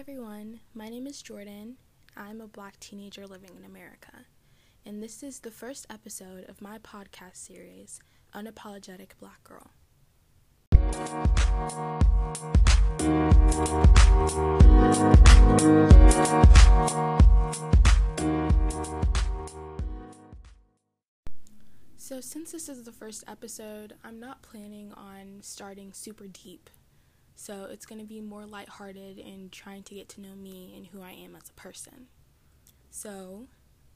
everyone, my name is Jordan. I'm a black teenager living in America, and this is the first episode of my podcast series, Unapologetic Black Girl. So, since this is the first episode, I'm not planning on starting super deep so it's going to be more lighthearted and trying to get to know me and who I am as a person. So,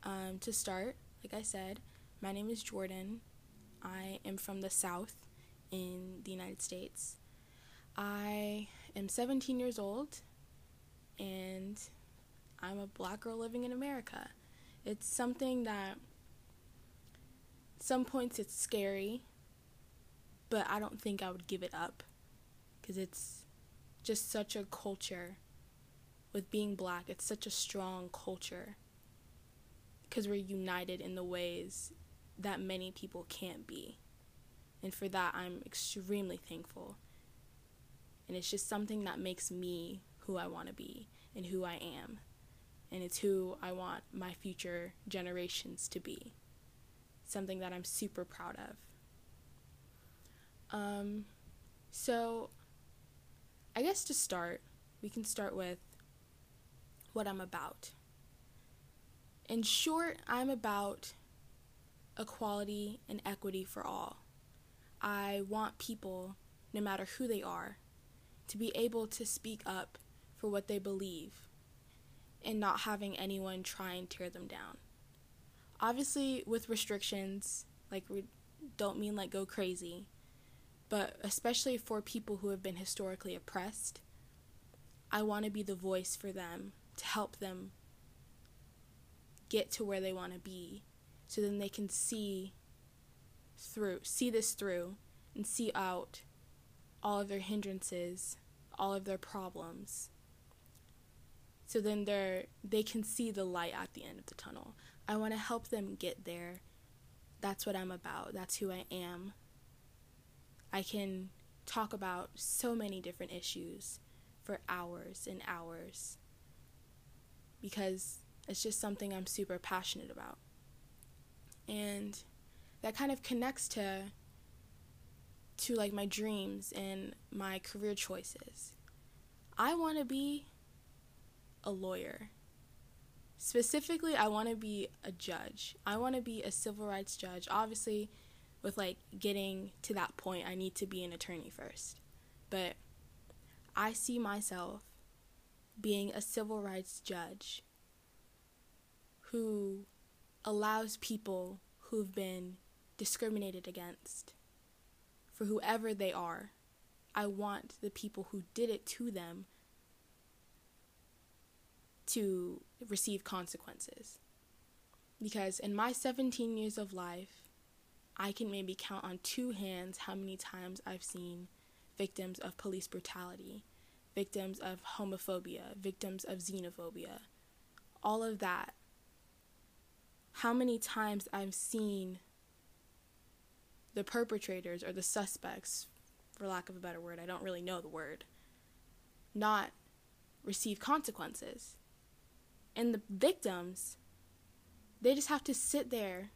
um, to start, like I said, my name is Jordan. I am from the South in the United States. I am 17 years old and I'm a black girl living in America. It's something that some points it's scary, but I don't think I would give it up because it's just such a culture with being black. It's such a strong culture because we're united in the ways that many people can't be. And for that, I'm extremely thankful. And it's just something that makes me who I want to be and who I am. And it's who I want my future generations to be. Something that I'm super proud of. Um, so I guess to start, we can start with what I'm about. In short, I'm about equality and equity for all. I want people, no matter who they are, to be able to speak up for what they believe and not having anyone try and tear them down. Obviously, with restrictions, like we don't mean like go crazy, but especially for people who have been historically oppressed, I want to be the voice for them to help them get to where they want to be so then they can see through see this through and see out all of their hindrances, all of their problems. So then they're they can see the light at the end of the tunnel. I want to help them get there. That's what I'm about. That's who I am. I can talk about so many different issues for hours and hours because it's just something I'm super passionate about. And that kind of connects to to like my dreams and my career choices. I want to be a lawyer. Specifically, I want to be a judge. I want to be a civil rights judge. Obviously, with like getting to that point, I need to be an attorney first. But I see myself being a civil rights judge who allows people who've been discriminated against for whoever they are. I want the people who did it to them to receive consequences. Because in my 17 years of life, I can maybe count on two hands how many times I've seen victims of police brutality, victims of homophobia, victims of xenophobia, all of that. How many times I've seen the perpetrators or the suspects, for lack of a better word, I don't really know the word, not receive consequences. And the victims, they just have to sit there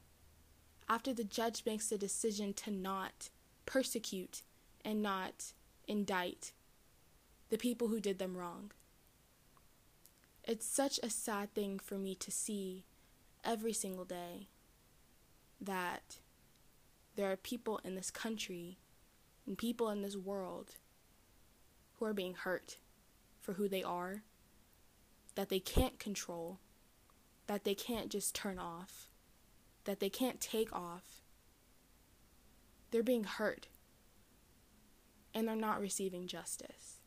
after the judge makes the decision to not persecute and not indict the people who did them wrong. It's such a sad thing for me to see every single day that there are people in this country and people in this world who are being hurt for who they are, that they can't control, that they can't just turn off that they can't take off, they're being hurt and they're not receiving justice.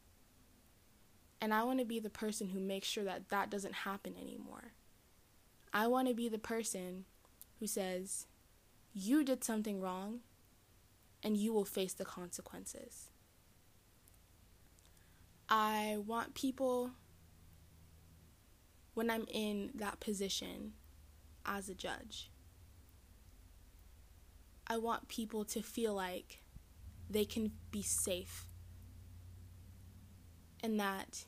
And I want to be the person who makes sure that that doesn't happen anymore. I want to be the person who says, You did something wrong and you will face the consequences. I want people, when I'm in that position as a judge, I want people to feel like they can be safe and that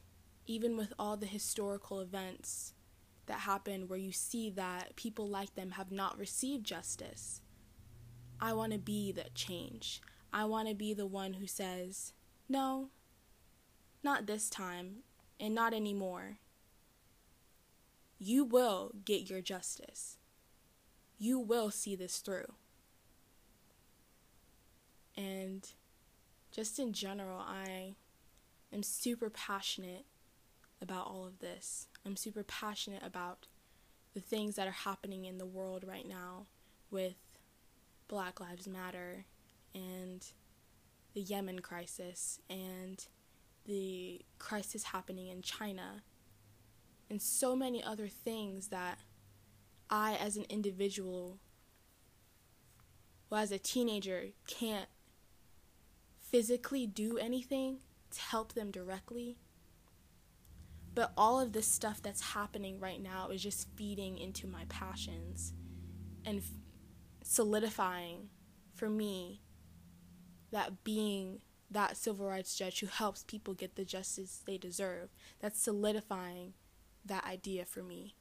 even with all the historical events that happen where you see that people like them have not received justice. I want to be the change. I want to be the one who says, no, not this time, and not anymore. You will get your justice. You will see this through. And just in general, I am super passionate about all of this. I'm super passionate about the things that are happening in the world right now with Black Lives Matter and the Yemen crisis and the crisis happening in China and so many other things that I, as an individual, well, as a teenager, can't physically do anything to help them directly but all of this stuff that's happening right now is just feeding into my passions and f- solidifying for me that being that civil rights judge who helps people get the justice they deserve. That's solidifying that idea for me.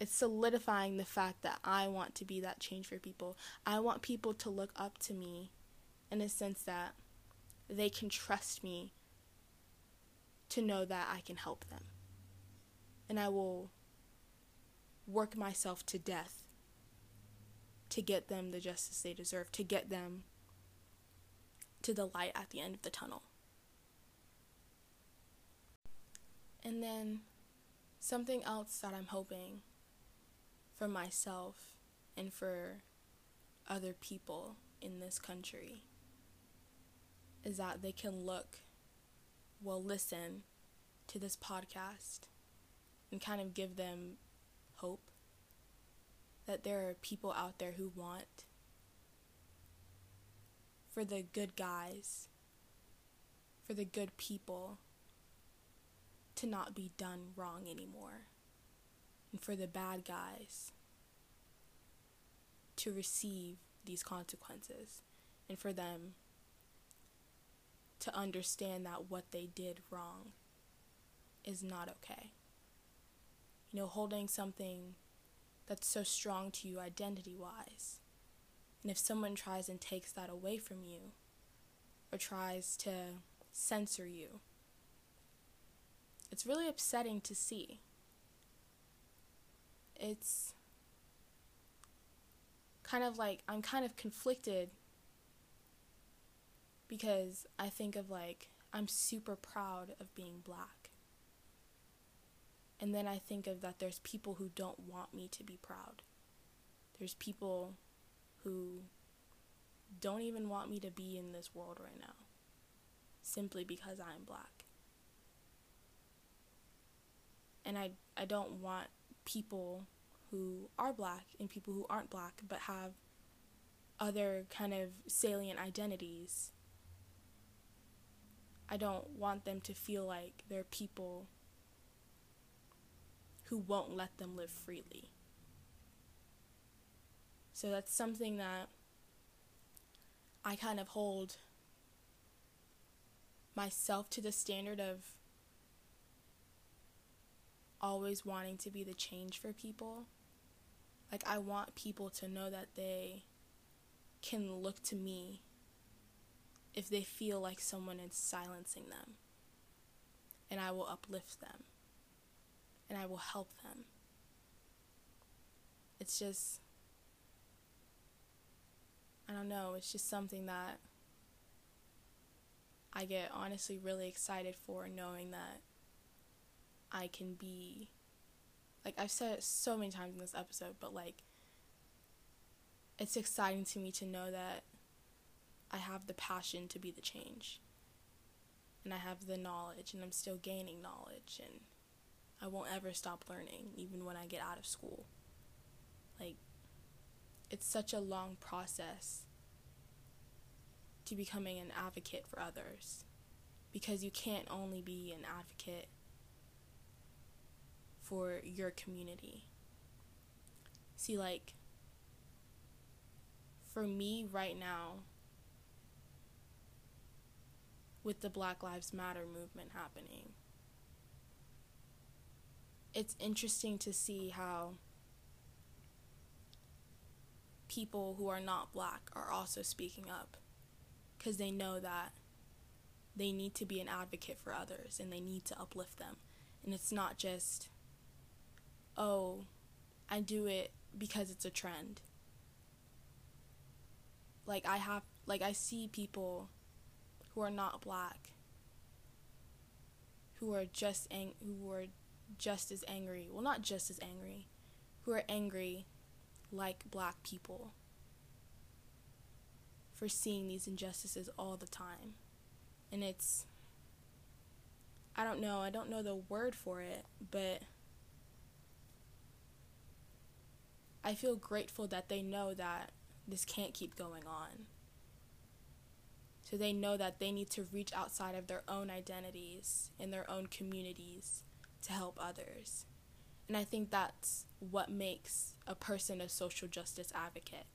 It's solidifying the fact that I want to be that change for people. I want people to look up to me in a sense that they can trust me to know that I can help them and I will work myself to death to get them the justice they deserve, to get them to the light at the end of the tunnel. And then something else that I'm hoping for myself and for other people in this country is that they can look, well, listen to this podcast and kind of give them hope that there are people out there who want for the good guys, for the good people to not be done wrong anymore, and for the bad guys to receive these consequences, and for them to understand that what they did wrong is not okay you know, holding something that's so strong to you identity wise. And if someone tries and takes that away from you, or tries to censor you, it's really upsetting to see. It's kind of like I'm kind of conflicted because I think of like I'm super proud of being black. And then I think of that there's people who don't want me to be proud. There's people who don't even want me to be in this world right now simply because I'm black. And I I don't want people who are black and people who aren't black but have other kind of salient identities. I don't want them to feel like they're people who won't let them live freely. So that's something that I kind of hold myself to the standard of always wanting to be the change for people. Like, I want people to know that they can look to me if they feel like someone is silencing them, and I will uplift them and I will help them. It's just, I don't know, it's just something that I get honestly really excited for knowing that I can be, like I've said it so many times in this episode, but like, it's exciting to me to know that I have the passion to be the change. And I have the knowledge, and I'm still gaining knowledge, and I won't ever stop learning, even when I get out of school. Like, it's such a long process to becoming an advocate for others because you can't only be an advocate for your community. See, like, for me right now, with the Black Lives Matter movement happening, it's interesting to see how people who are not black are also speaking up because they know that they need to be an advocate for others and they need to uplift them. And it's not just, oh, I do it because it's a trend. Like, I have, like, I see people who are not black who are just ang- who are just as angry. Well, not just as angry, who are angry like black people for seeing these injustices all the time and it's I don't know, I don't know the word for it, but I feel grateful that they know that this can't keep going on. So they know that they need to reach outside of their own identities in their own communities to help others. And I think that's what makes a person a social justice advocate.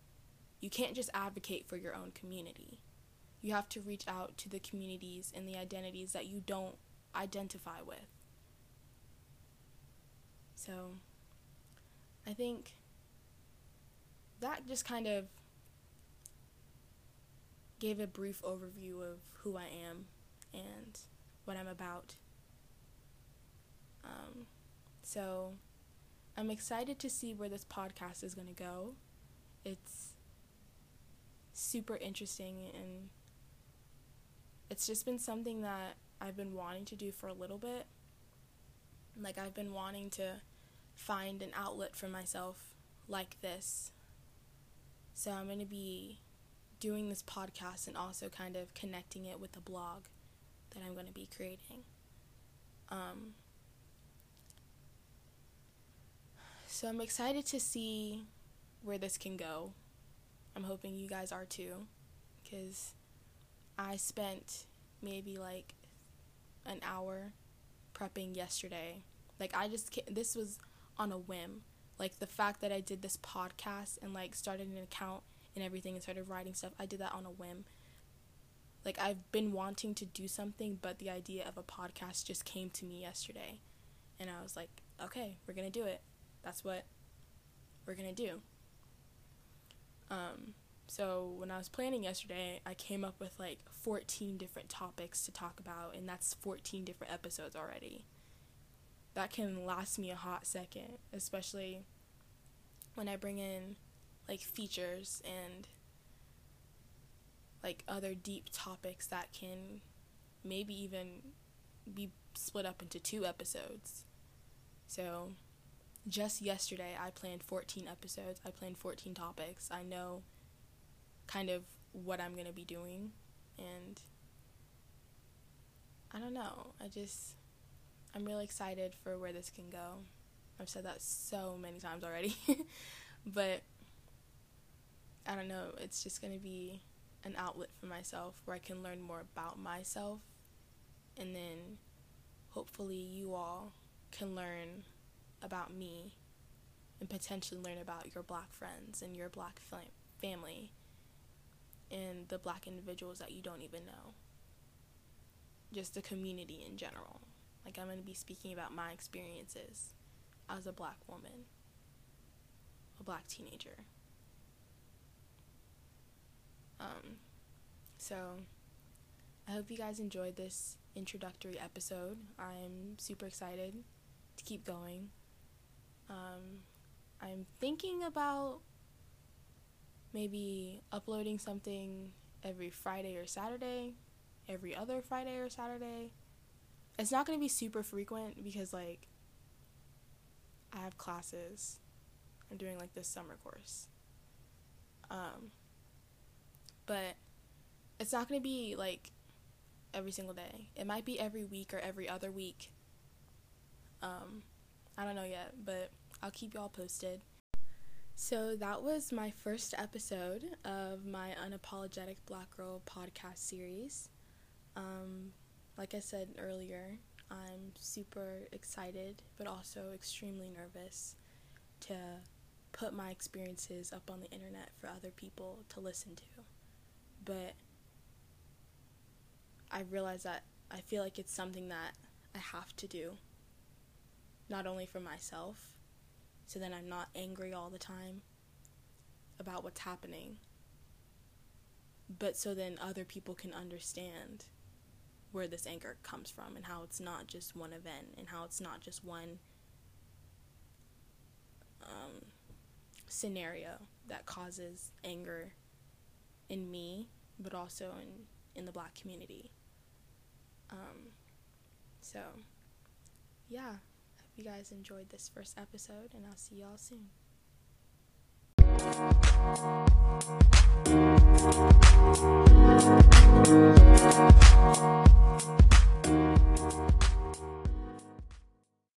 You can't just advocate for your own community you have to reach out to the communities and the identities that you don't identify with. So, I think that just kind of gave a brief overview of who I am and what I'm about. Um, so, I'm excited to see where this podcast is going to go. It's super interesting and it's just been something that I've been wanting to do for a little bit. Like, I've been wanting to find an outlet for myself like this. So, I'm going to be doing this podcast and also kind of connecting it with the blog that I'm going to be creating. Um, so, I'm excited to see where this can go. I'm hoping you guys are too, because I spent maybe like an hour prepping yesterday. Like I just this was on a whim. Like the fact that I did this podcast and like started an account and everything and started writing stuff, I did that on a whim. Like I've been wanting to do something, but the idea of a podcast just came to me yesterday. And I was like, okay, we're going to do it. That's what we're going to do. Um so when I was planning yesterday, I came up with like 14 different topics to talk about, and that's 14 different episodes already. That can last me a hot second, especially when I bring in like features and like other deep topics that can maybe even be split up into two episodes. So, just yesterday, I planned 14 episodes. I planned 14 topics. I know kind of what I'm going to be doing. And I don't know. I just, I'm really excited for where this can go. I've said that so many times already. but I don't know. It's just going to be an outlet for myself where I can learn more about myself. And then hopefully you all can learn about me and potentially learn about your black friends and your black family and the black individuals that you don't even know. Just the community in general. Like, I'm going to be speaking about my experiences as a black woman, a black teenager. Um, so, I hope you guys enjoyed this introductory episode. I'm super excited to keep going. Um, I'm thinking about maybe uploading something every Friday or Saturday, every other Friday or Saturday. It's not going to be super frequent because, like, I have classes. I'm doing, like, this summer course. Um, but it's not going to be, like, every single day. It might be every week or every other week. Um, I don't know yet, but I'll keep y'all posted. So that was my first episode of my Unapologetic Black Girl podcast series. Um, like I said earlier, I'm super excited but also extremely nervous to put my experiences up on the internet for other people to listen to. But I realize that I feel like it's something that I have to do. not only for myself, so then I'm not angry all the time about what's happening, but so then other people can understand where this anger comes from and how it's not just one event and how it's not just one um, scenario that causes anger in me, but also in, in the black community. Um, so, yeah, I hope you guys enjoyed this first episode, and I'll see y'all soon.